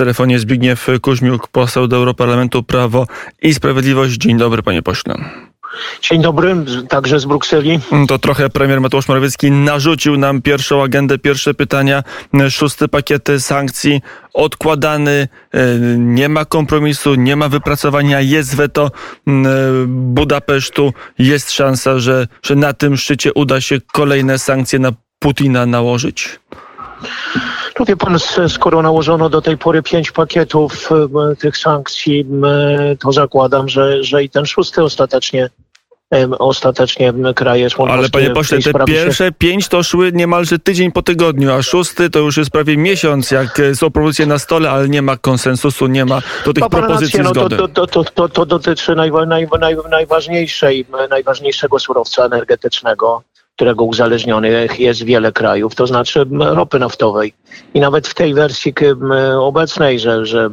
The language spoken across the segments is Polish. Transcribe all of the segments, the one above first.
telefonie Zbigniew Kuźmiuk, poseł do Europarlamentu Prawo i Sprawiedliwość. Dzień dobry, panie pośle. Dzień dobry, także z Brukseli. To trochę premier Mateusz Morawiecki narzucił nam pierwszą agendę, pierwsze pytania. Szósty pakiet sankcji odkładany, nie ma kompromisu, nie ma wypracowania, jest weto Budapesztu. Jest szansa, że, że na tym szczycie uda się kolejne sankcje na Putina nałożyć? No wie pan, skoro nałożono do tej pory pięć pakietów tych sankcji, to zakładam, że, że i ten szósty ostatecznie ostatecznie kraje członkowskie. Ale panie pośle, te pierwsze się... pięć to szły niemalże tydzień po tygodniu, a szósty to już jest prawie miesiąc, jak są propozycje na stole, ale nie ma konsensusu, nie ma do tych propozycji rację, zgody. No to, to, to, to, dotyczy naj, naj, naj, najważniejszego surowca energetycznego, którego uzależnionych jest wiele krajów, to znaczy ropy naftowej. I nawet w tej wersji obecnej, że, że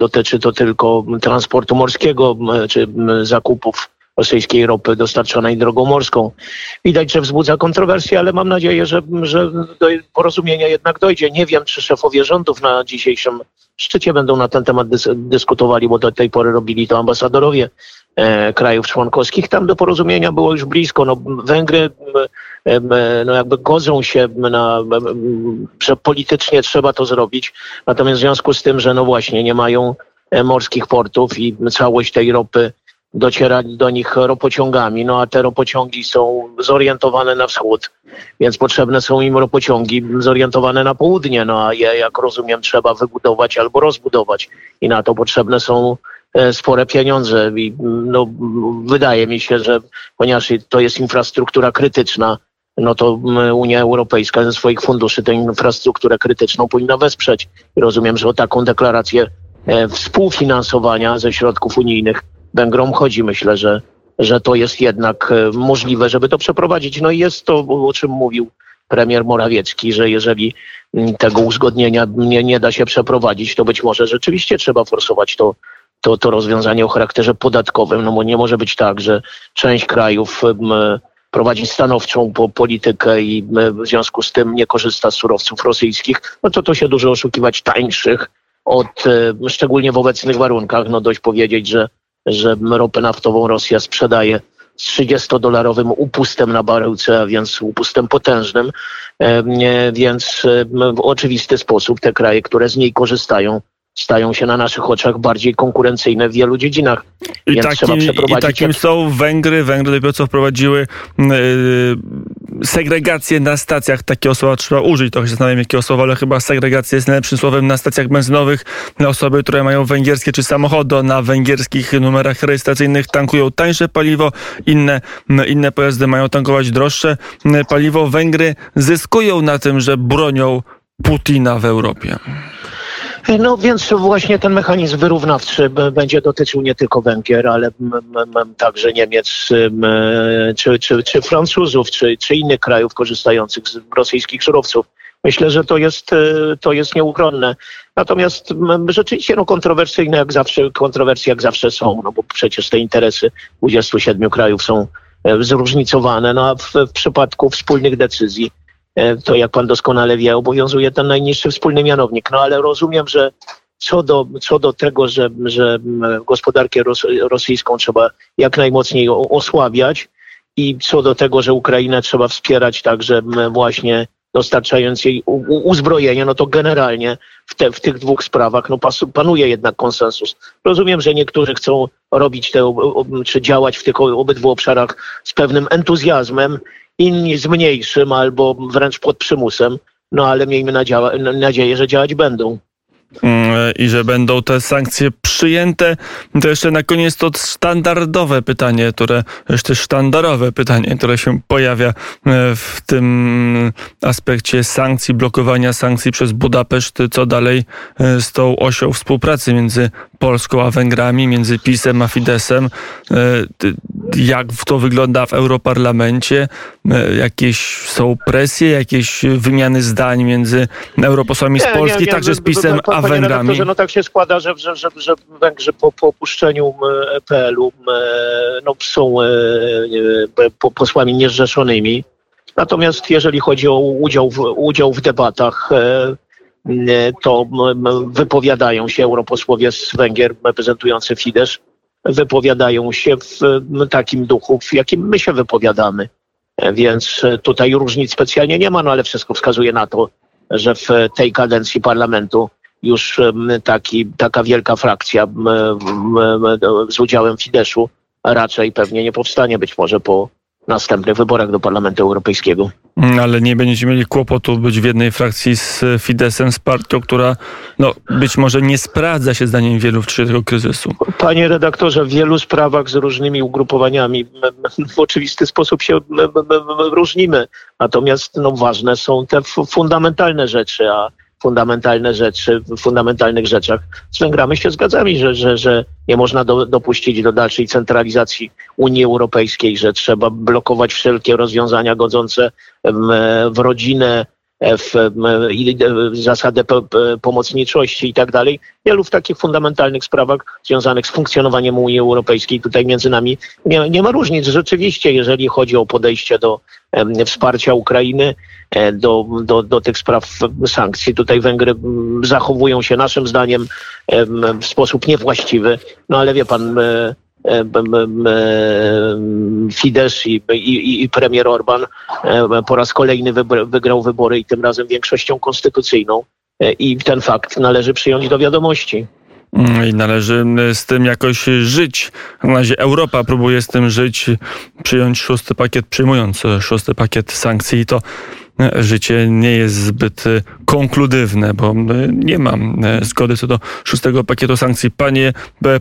dotyczy to tylko transportu morskiego czy zakupów rosyjskiej ropy dostarczonej drogą morską. Widać, że wzbudza kontrowersje, ale mam nadzieję, że, że do porozumienia jednak dojdzie. Nie wiem, czy szefowie rządów na dzisiejszym szczycie będą na ten temat dys dyskutowali, bo do tej pory robili to ambasadorowie e, krajów członkowskich. Tam do porozumienia było już blisko. No, Węgry no, jakby godzą się na, że politycznie trzeba to zrobić. Natomiast w związku z tym, że no właśnie nie mają e, morskich portów i całość tej ropy docierać do nich ropociągami, no a te ropociągi są zorientowane na wschód, więc potrzebne są im ropociągi zorientowane na południe, no a je, jak rozumiem, trzeba wybudować albo rozbudować. I na to potrzebne są e, spore pieniądze. I no, wydaje mi się, że ponieważ to jest infrastruktura krytyczna, no to Unia Europejska ze swoich funduszy tę infrastrukturę krytyczną powinna wesprzeć. rozumiem, że o taką deklarację e, współfinansowania ze środków unijnych Węgrom chodzi. Myślę, że, że to jest jednak e, możliwe, żeby to przeprowadzić. No i jest to, o czym mówił premier Morawiecki, że jeżeli mm, tego uzgodnienia nie, nie da się przeprowadzić, to być może rzeczywiście trzeba forsować to, to, to rozwiązanie o charakterze podatkowym, no bo nie może być tak, że część krajów prowadzi stanowczą po politykę i w związku z tym nie korzysta z surowców rosyjskich, no to to się dużo oszukiwać tańszych od, e, szczególnie w obecnych warunkach, no dość powiedzieć, że że ropę naftową Rosja sprzedaje z 30-dolarowym upustem na baryłce, a więc upustem potężnym, więc w oczywisty sposób te kraje, które z niej korzystają, stają się na naszych oczach bardziej konkurencyjne w wielu dziedzinach. I, takim, i takim są Węgry. Węgry dopiero co wprowadziły yy, segregację na stacjach. Takiego słowa trzeba użyć. Trochę się zastanawiam, jakiego słowa, ale chyba segregacja jest najlepszym słowem na stacjach benzynowych. Osoby, które mają węgierskie czy samochody na węgierskich numerach rejestracyjnych tankują tańsze paliwo. Inne, inne pojazdy mają tankować droższe paliwo. Węgry zyskują na tym, że bronią Putina w Europie. No więc właśnie ten mechanizm wyrównawczy będzie dotyczył nie tylko Węgier, ale także Niemiec, czy, czy, czy Francuzów, czy, czy innych krajów korzystających z rosyjskich surowców. Myślę, że to jest, e, to jest nieuchronne. Natomiast rzeczywiście no, kontrowersyjne jak zawsze, kontrowersje jak zawsze są, no bo przecież te interesy 27 krajów są e, zróżnicowane, no a w, w przypadku wspólnych decyzji to jak pan doskonale wie, obowiązuje ten najniższy wspólny mianownik. No ale rozumiem, że co do, co do tego, że, że gospodarkę rosyjską trzeba jak najmocniej osłabiać i co do tego, że Ukrainę trzeba wspierać także właśnie dostarczając jej uzbrojenie, no to generalnie w, te, w tych dwóch sprawach no, panuje jednak konsensus. Rozumiem, że niektórzy chcą robić te, czy działać w tych obydwu obszarach z pewnym entuzjazmem inni z mniejszym albo wręcz pod przymusem, no ale miejmy nadzieję, że działać będą. Mm, I że będą te sankcje przyjęte. To jeszcze na koniec to standardowe pytanie, które, jeszcze sztandarowe pytanie, które się pojawia e, w tym aspekcie sankcji, blokowania sankcji przez Budapeszt. Co dalej e, z tą osią współpracy między Polską a Węgrami, między PiSem a Fidesem? E, jak to wygląda w Europarlamencie? Jakieś są presje, jakieś wymiany zdań między europosłami z Polski, nie, nie, także z PiSem a Węgrami? No tak się składa, że, że, że, że Węgrzy po, po opuszczeniu EPL-u no, są e, e, posłami niezrzeszonymi. Natomiast jeżeli chodzi o udział w, udział w debatach, e, to wypowiadają się europosłowie z Węgier reprezentujący Fidesz, wypowiadają się w takim duchu, w jakim my się wypowiadamy. Więc tutaj różnic specjalnie nie ma, no ale wszystko wskazuje na to, że w tej kadencji parlamentu już taki, taka wielka frakcja z udziałem Fideszu raczej pewnie nie powstanie, być może po następnych wyborach do Parlamentu Europejskiego. Mm, ale nie będziecie mieli kłopotu być w jednej frakcji z Fidesem, z partią, która no, być może nie sprawdza się zdaniem wielu w czasie tego kryzysu. Panie redaktorze, w wielu sprawach z różnymi ugrupowaniami w oczywisty sposób się różnimy. Natomiast no, ważne są te fundamentalne rzeczy, a fundamentalne rzeczy, w fundamentalnych rzeczach. Z Węgrami się zgadzamy, że, że, że nie można do, dopuścić do dalszej centralizacji Unii Europejskiej, że trzeba blokować wszelkie rozwiązania godzące w, w rodzinę, w, w zasadę pomocniczości i tak dalej. Wielu w takich fundamentalnych sprawach związanych z funkcjonowaniem Unii Europejskiej tutaj między nami nie, nie ma różnic. Rzeczywiście, jeżeli chodzi o podejście do wsparcia Ukrainy, e, do, do, do tych spraw sankcji, tutaj Węgry zachowują się naszym zdaniem w sposób niewłaściwy. No ale wie pan, e, E, Fidesz i, i, i premier Orban e, po raz kolejny wygrał wybory i tym razem większością konstytucyjną. E, I ten fakt należy przyjąć do wiadomości. Mm, I należy z tym jakoś żyć. Na razie Europa próbuje z tym żyć, przyjąć szósty pakiet, przyjmując szósty pakiet sankcji. I to życie nie jest zbyt y, konkludywne, bo y, nie mam y, zgody co do szóstego pakietu sankcji. Panie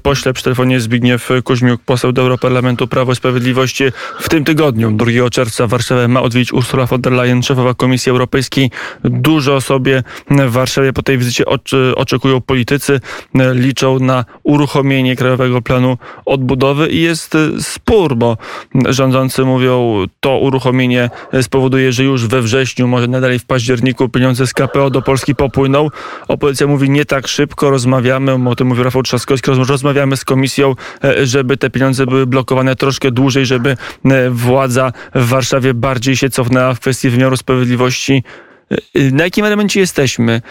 pośle, przy telefonie Zbigniew Kuźmiuk, poseł do Europarlamentu Prawo i Sprawiedliwość. W tym tygodniu, 2 czerwca, w Warszawie ma odwiedzić Ursula von der Leyen, szefowa Komisji Europejskiej. Dużo sobie w Warszawie po tej wizycie oczekują politycy. Liczą na uruchomienie Krajowego Planu Odbudowy i jest spór, bo rządzący mówią, to uruchomienie spowoduje, że już we wrześniu wrześniu, może nadal w październiku pieniądze z KPO do Polski popłyną. Opozycja mówi nie tak szybko, rozmawiamy, o tym mówił Rafał Trzaskowski, rozmawiamy z komisją, e, żeby te pieniądze były blokowane troszkę dłużej, żeby e, władza w Warszawie bardziej się cofnęła w kwestii wymiaru sprawiedliwości. E, na jakim elemencie jesteśmy?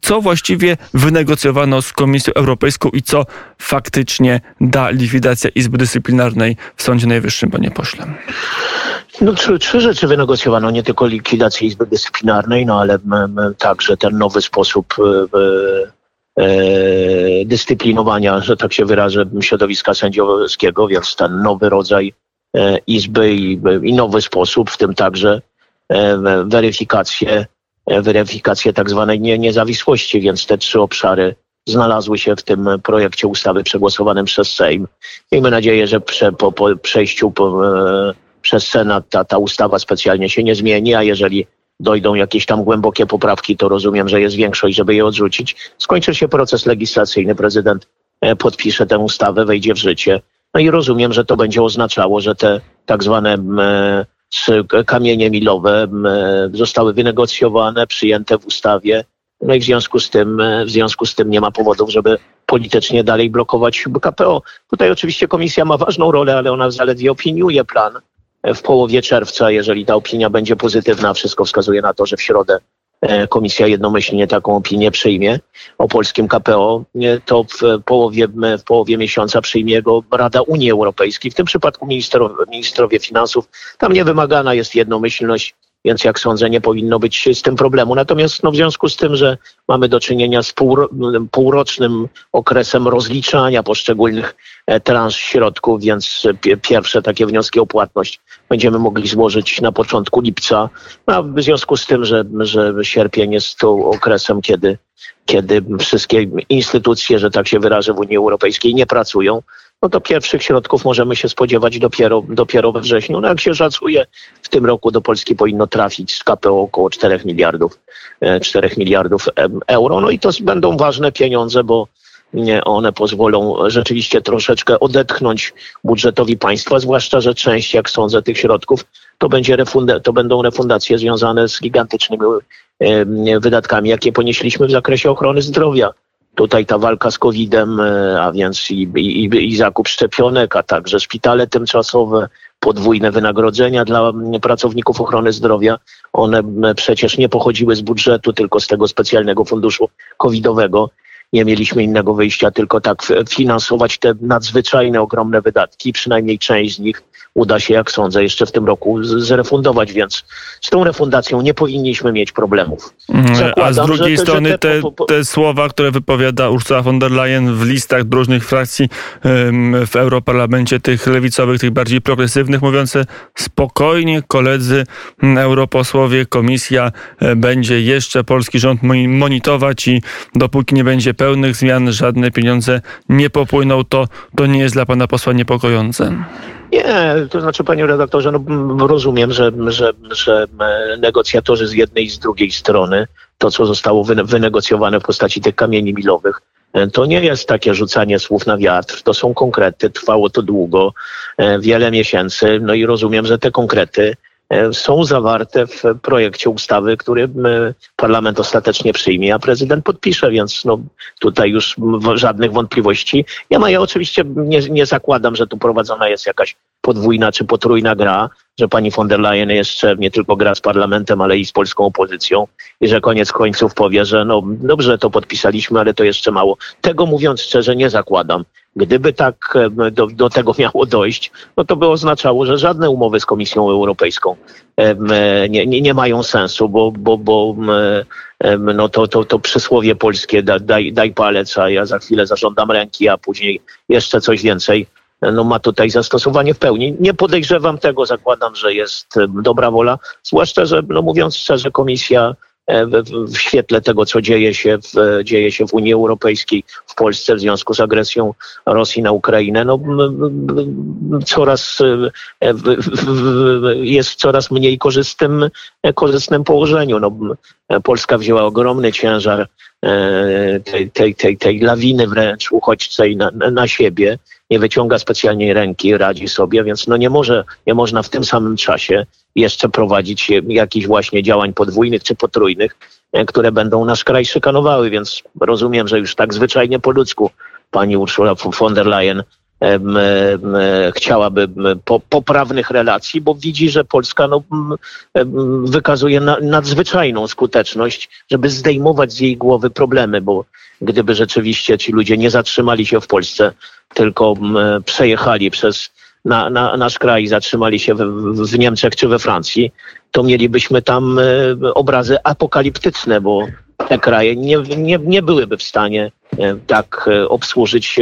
Co właściwie wynegocjowano z Komisją Europejską i co faktycznie da likwidacja Izby Dyscyplinarnej w Sądzie Najwyższym, panie pośle? No, trzy, trzy rzeczy wynegocjowano, nie tylko likwidację Izby Dyscyplinarnej, no ale także ten nowy sposób e, e, dyscyplinowania, że tak się wyrażę, środowiska sędziowskiego, więc ten nowy rodzaj e, Izby i, i, nowy sposób, w tym także weryfikację, weryfikację tak zwanej nie, niezawisłości, więc te trzy obszary znalazły się w tym projekcie ustawy przegłosowanym przez Sejm. Miejmy nadzieję, że prze, po, po przejściu po, przez Senat ta, ta ustawa specjalnie się nie zmieni, a jeżeli dojdą jakieś tam głębokie poprawki, to rozumiem, że jest większość, żeby je odrzucić. Skończy się proces legislacyjny, prezydent e, podpisze tę ustawę, wejdzie w życie. No i rozumiem, że to będzie oznaczało, że te tak zwane kamienie milowe zostały wynegocjowane, przyjęte w ustawie. No i w związku z tym, e, w związku z tym nie ma powodów, żeby politycznie dalej blokować KPO. Tutaj oczywiście komisja ma ważną rolę, ale ona zaledwie opiniuje plan w połowie czerwca, jeżeli ta opinia będzie pozytywna, wszystko wskazuje na to, że w środę e, komisja jednomyślnie taką opinię przyjmie o polskim KPO, to w połowie, w połowie miesiąca przyjmie go Rada Unii Europejskiej, w tym przypadku ministrowie, ministrowie finansów. Tam nie wymagana jest jednomyślność więc jak sądzę, nie powinno być z tym problemu. Natomiast no, w związku z tym, że mamy do czynienia z pół, półrocznym okresem rozliczania poszczególnych e, transz środków, więc pierwsze takie wnioski o płatność będziemy mogli złożyć na początku lipca. A w związku z tym, że, że sierpień jest to okresem, kiedy, kiedy wszystkie instytucje, że tak się wyrażę, w Unii Europejskiej nie pracują, no to pierwszych środków możemy się spodziewać dopiero, dopiero we wrześniu. No jak się szacuje, w tym roku do Polski powinno trafić z KPO około 4 miliardów, 4 e, miliardów euro. No i to będą ważne pieniądze, bo one pozwolą rzeczywiście troszeczkę odetchnąć budżetowi państwa, zwłaszcza, że część, jak sądzę, tych środków to, będzie refunda- to będą refundacje związane z gigantycznymi wydatkami, jakie ponieśliśmy w zakresie ochrony zdrowia tutaj ta walka z COVID-em, e, a więc i, i, i zakup szczepionek, a także szpitale tymczasowe, podwójne wynagrodzenia dla pracowników ochrony zdrowia. One przecież nie pochodziły z budżetu, tylko z tego specjalnego funduszu covidowego nie mieliśmy innego wyjścia, tylko tak finansować te nadzwyczajne, ogromne wydatki. Przynajmniej część z nich uda się, jak sądzę, jeszcze w tym roku zrefundować, więc z tą refundacją nie powinniśmy mieć problemów. Mhm. Zakładam, A z drugiej te, strony te, te, słowa, które wypowiada Ursula von der Leyen w listach różnych frakcji w Europarlamencie, tych lewicowych, tych bardziej progresywnych, mówiące spokojnie, koledzy europosłowie, komisja e, będzie jeszcze polski rząd monitorować i dopóki nie będzie pełnych zmian, żadne pieniądze nie popłyną, to, to nie jest dla pana posła niepokojące. Nie, to znaczy panie redaktorze, no, rozumiem, że, że, że negocjatorzy z jednej i z drugiej strony, to co zostało wynegocjowane w postaci tych kamieni milowych, to nie jest takie rzucanie słów na wiatr, to są konkrety, trwało to długo, e, wiele miesięcy, no i rozumiem, że te konkrety E, są zawarte w projekcie ustawy, który parlament ostatecznie przyjmie, a prezydent podpisze, więc no, tutaj już żadnych wątpliwości nie ma. Ja oczywiście nie, nie zakładam, że tu prowadzona jest jakaś podwójna czy potrójna gra, że pani von der Leyen jeszcze nie tylko gra z parlamentem, ale i z polską opozycją i że koniec końców powie, że no dobrze to podpisaliśmy, ale to jeszcze mało. Tego mówiąc szczerze nie zakładam. Gdyby tak do, do tego miało dojść, no to by oznaczało, że żadne umowy z Komisją Europejską nie, nie, nie mają sensu, bo, bo, bo no to, to, to przysłowie polskie daj, daj palec, a ja za chwilę zażądam ręki, a później jeszcze coś więcej no ma tutaj zastosowanie w pełni. Nie podejrzewam tego, zakładam, że jest dobra wola, zwłaszcza, że no mówiąc szczerze, komisja E, w, świetle tego, co dzieje się, w, dzieje się w Unii Europejskiej, w Polsce w związku z agresją Rosji na Ukrainę, no, coraz e, jest w coraz mniej korzystnym, korzystnym położeniu. No, Polska wzięła ogromny ciężar e, tej, tej, tej, tej lawiny wręcz uchodźcej na, na siebie, nie wyciąga specjalnie ręki, radzi sobie, więc no nie, może, nie można w tym samym czasie jeszcze prowadzić jakichś właśnie działań podwójnych czy potrójnych, e, które będą nasz kraj szykanowały, więc rozumiem, że już tak zwyczajnie po ludzku pani Ursula von der Leyen chciałaby poprawnych relacji, bo widzi, że Polska no, wykazuje nadzwyczajną skuteczność, żeby zdejmować z jej głowy problemy, bo gdyby rzeczywiście ci ludzie nie zatrzymali się w Polsce, tylko przejechali przez na, na nasz kraj, zatrzymali się w, w Niemczech czy we Francji, to mielibyśmy tam e, obrazy apokaliptyczne, bo te kraje nie, nie, nie byłyby w stanie e, tak e, obsłużyć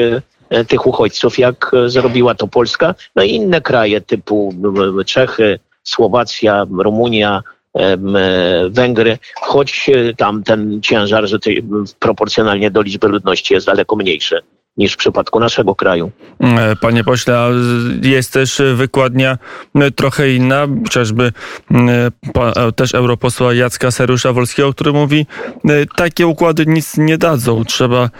tych uchodźców, jak zrobiła to Polska. No i inne kraje typu Czechy, Słowacja, Rumunia, Węgry, choć tam ten ciężar, że proporcjonalnie do liczby ludności jest daleko mniejszy niż w przypadku naszego kraju. E, panie pośle, jest też wykładnia e, trochę inna, chociażby e, też europosła Jacka Serusza Wolskiego, który mówi, takie układy nic nie dadzą. Trzeba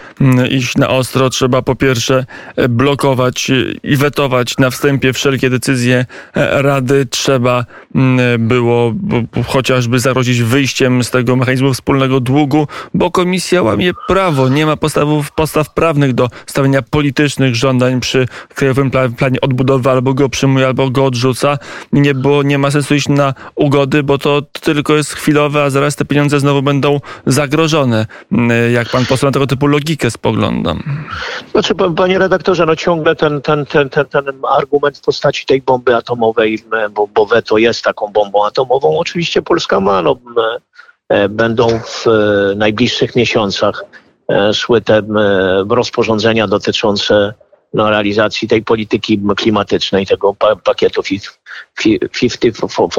iść na ostro, trzeba po pierwsze blokować i wetować na wstępie wszelkie decyzje Rady. Trzeba było chociażby zagrozić wyjściem z tego mechanizmu wspólnego długu, bo komisja łamie prawo, nie ma podstaw, podstaw prawnych do stawiania politycznych żądań przy Krajowym Planie Odbudowy, albo go przyjmuje, albo go odrzuca. Nie, bo nie ma sensu iść na ugody, bo to tylko jest chwilowe, a zaraz te pieniądze znowu będą zagrożone. Jak pan poseł na tego typu logikę spogląda? Znaczy, panie redaktorze, no ciągle ten, ten, ten, ten, ten argument w postaci tej bomby atomowej, bo, bo weto jest taką bombą atomową, oczywiście Polska ma, no, e, będą w e, najbliższych miesiącach szły te rozporządzenia dotyczące no, realizacji tej polityki klimatycznej, tego pakietu 50, 45,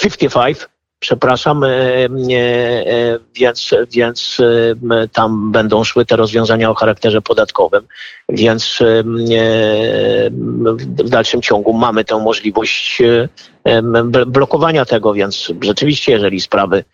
55, przepraszam, e, e, więc, więc tam będą szły te rozwiązania o charakterze podatkowym, więc w dalszym ciągu mamy tę możliwość blokowania tego, więc rzeczywiście, jeżeli sprawy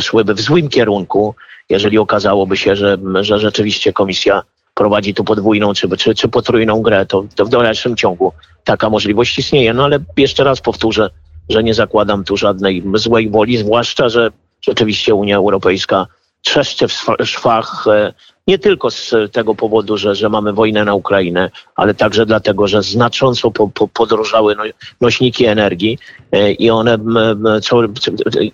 szłyby w złym kierunku, jeżeli okazałoby się, że, że rzeczywiście komisja prowadzi tu podwójną czy, czy, czy potrójną grę, to, to w dalszym ciągu taka możliwość istnieje. No ale jeszcze raz powtórzę, że nie zakładam tu żadnej złej woli, zwłaszcza, że rzeczywiście Unia Europejska trzeszczy w szwach, e, Nie tylko z tego powodu, że, że mamy wojnę na Ukrainę, ale także dlatego, że znacząco po, po, podrożały no, nośniki energii e, i one co,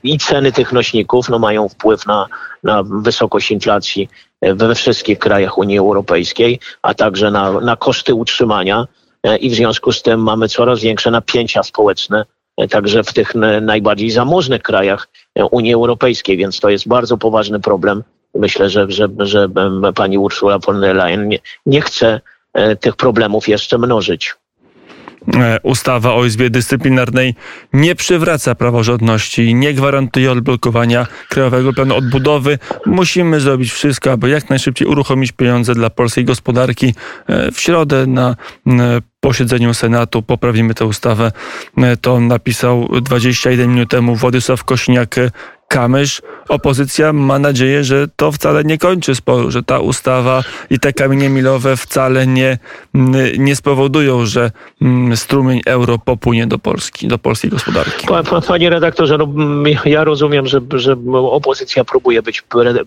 i ceny tych nośników no, mają wpływ na, na wysokość inflacji e, we wszystkich krajach Unii Europejskiej, a także na, na koszty utrzymania e, i w związku z tym mamy coraz większe napięcia społeczne także w tych najbardziej zamożnych krajach Unii Europejskiej, więc to jest bardzo poważny problem. Myślę, że, że, że pani Ursula von der Leyen nie, nie chce e, tych problemów jeszcze mnożyć. E, ustawa o Izbie Dyscyplinarnej nie przywraca praworządności nie gwarantuje odblokowania Krajowego Planu Odbudowy. Musimy zrobić wszystko, aby jak najszybciej uruchomić pieniądze dla polskiej gospodarki. E, w środę na posiedzeniu Senatu poprawimy tę ustawę. To napisał 21 minut temu Władysław Kośniak Kamysz. Opozycja ma nadzieję, że to wcale nie kończy sporu, że ta ustawa i te kamienie milowe wcale nie, nie spowodują, że strumień euro popłynie do Polski, do polskiej gospodarki. Panie redaktorze, no, ja rozumiem, że, że opozycja próbuje być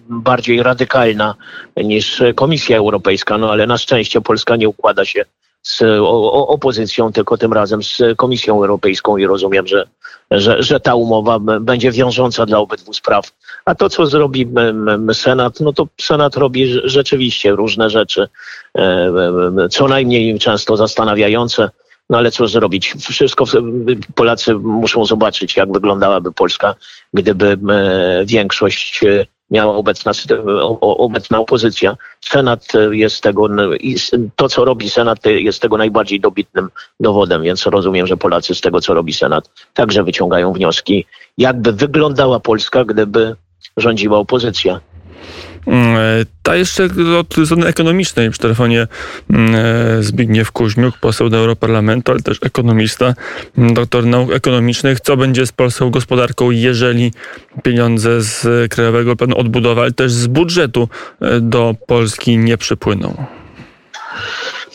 bardziej radykalna niż Komisja Europejska, no ale na szczęście Polska nie układa się z opozycją, tylko tym razem z Komisją Europejską i rozumiem, że, że, że ta umowa będzie wiążąca dla obydwu spraw. A to, co zrobi Senat, no to Senat robi rzeczywiście różne rzeczy, e, co najmniej często zastanawiające. No ale co zrobić? Wszystko Polacy muszą zobaczyć, jak wyglądałaby Polska, gdyby większość e, miała obecna, obecna opozycja. Senat jest tego, to co robi Senat jest tego najbardziej dobitnym dowodem, więc rozumiem, że Polacy z tego co robi Senat także wyciągają wnioski, jakby wyglądała Polska, gdyby rządziła opozycja. E, ta jeszcze od strony ekonomicznej przy telefonie mm, e, Zbigniew Kuźmiuk, poseł do Europarlamentu, ale też ekonomista, mm, doktor nauk ekonomicznych. Co będzie z polską gospodarką, jeżeli pieniądze z Krajowego Planu Odbudowy, ale też z budżetu e, do Polski nie przypłyną?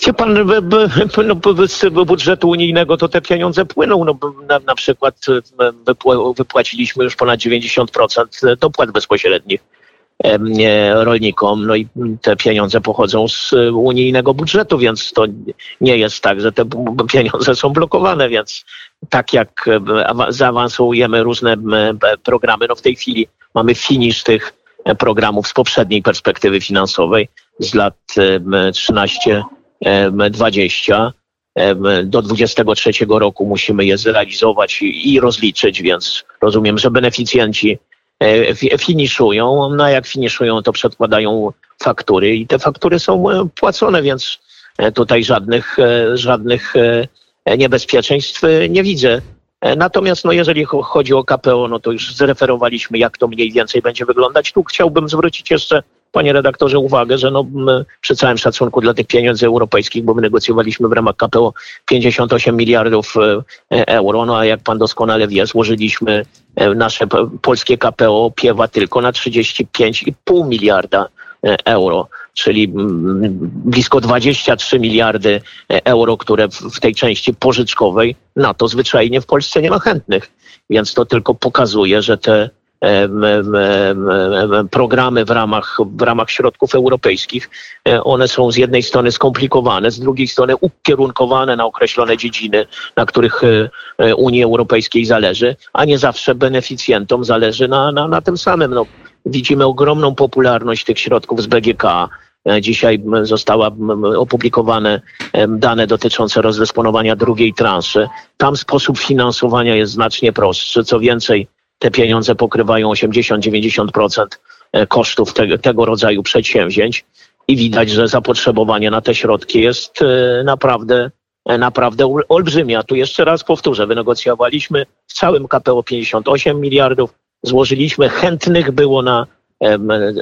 Wie pan, no, z budżetu unijnego to te pieniądze płyną. No, na, na przykład wypłaciliśmy już ponad 90% dopłat bezpośrednich rolnikom. No i te pieniądze pochodzą z unijnego budżetu, więc to nie jest tak, że te pieniądze są blokowane, więc tak jak zaawansujemy różne programy, no w tej chwili mamy finisz tych programów z poprzedniej perspektywy finansowej z lat 13-20 do 23 roku musimy je zrealizować i rozliczyć, więc rozumiem, że beneficjenci E, finiszują, no a jak finiszują, to przedkładają faktury i te faktury są e, płacone, więc e, tutaj żadnych, żadnych niebezpieczeństw nie widzę. Natomiast no, jeżeli chodzi o KPO, no to już zreferowaliśmy, jak to mniej więcej będzie wyglądać. Tu chciałbym zwrócić jeszcze panie redaktorze, uwagę, że no, przy całym szacunku dla tych pieniędzy europejskich, bo my negocjowaliśmy w ramach KPO 58 miliardów e, euro, no a jak pan doskonale wie, złożyliśmy e, nasze polskie KPO piewa tylko na 35,5 miliarda e, euro czyli blisko 23 miliardy euro, które w tej części pożyczkowej, na to zwyczajnie w Polsce nie ma chętnych. Więc to tylko pokazuje, że te programy w ramach, w ramach środków europejskich. E, one są z jednej strony skomplikowane, z drugiej strony ukierunkowane na określone dziedziny, na których e, e, Unii Europejskiej zależy, a nie zawsze beneficjentom zależy na, na, na tym samym. No, widzimy ogromną popularność tych środków z BGK. Dzisiaj zostały opublikowane dane dotyczące rozdysponowania drugiej transzy. Tam sposób finansowania jest znacznie prostszy. Co więcej, te pieniądze pokrywają 80-90% e, kosztów te, tego rodzaju przedsięwzięć i widać, że zapotrzebowanie na te środki jest e, naprawdę, e, naprawdę olbrzymie. A tu jeszcze raz powtórzę, wynegocjowaliśmy w całym KPO 58 miliardów, złożyliśmy, chętnych było na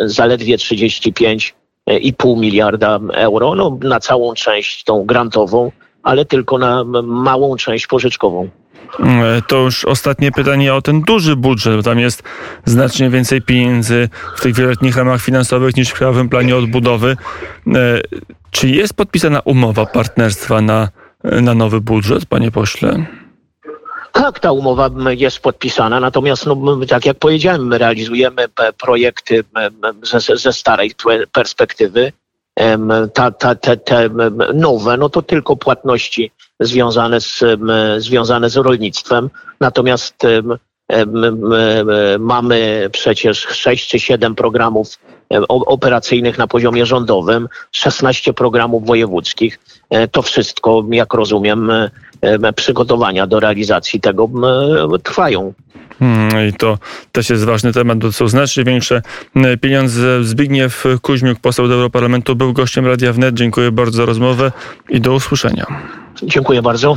zaledwie 35,5 miliarda euro, no, na całą część tą grantową, ale tylko na małą część pożyczkową. E, to już ostatnie pytanie o ten duży budżet, bo tam jest znacznie więcej pieniędzy w tych wieloletnich ramach finansowych niż w Krajowym Planie Odbudowy. E, czy jest podpisana umowa partnerstwa na, na nowy budżet, panie pośle? tak, ta umowa jest podpisana, natomiast no, tak jak powiedziałem, my realizujemy projekty ze, ze starej perspektywy. Ta, ta, te, te nowe, no to tylko płatności związane z, związane z rolnictwem. Natomiast mamy przecież sześć czy siedem programów operacyjnych na poziomie rządowym, 16 programów wojewódzkich. E, To wszystko, jak rozumiem, e, przygotowania do realizacji tego trwają. Hmm, I to też jest ważny temat, bo to są znacznie większe e, pieniądze. Zbigniew Kuźmiuk, poseł do Europarlamentu, był gościem Radia Wnet. Dziękuję bardzo za rozmowę i do usłyszenia. Dziękuję bardzo.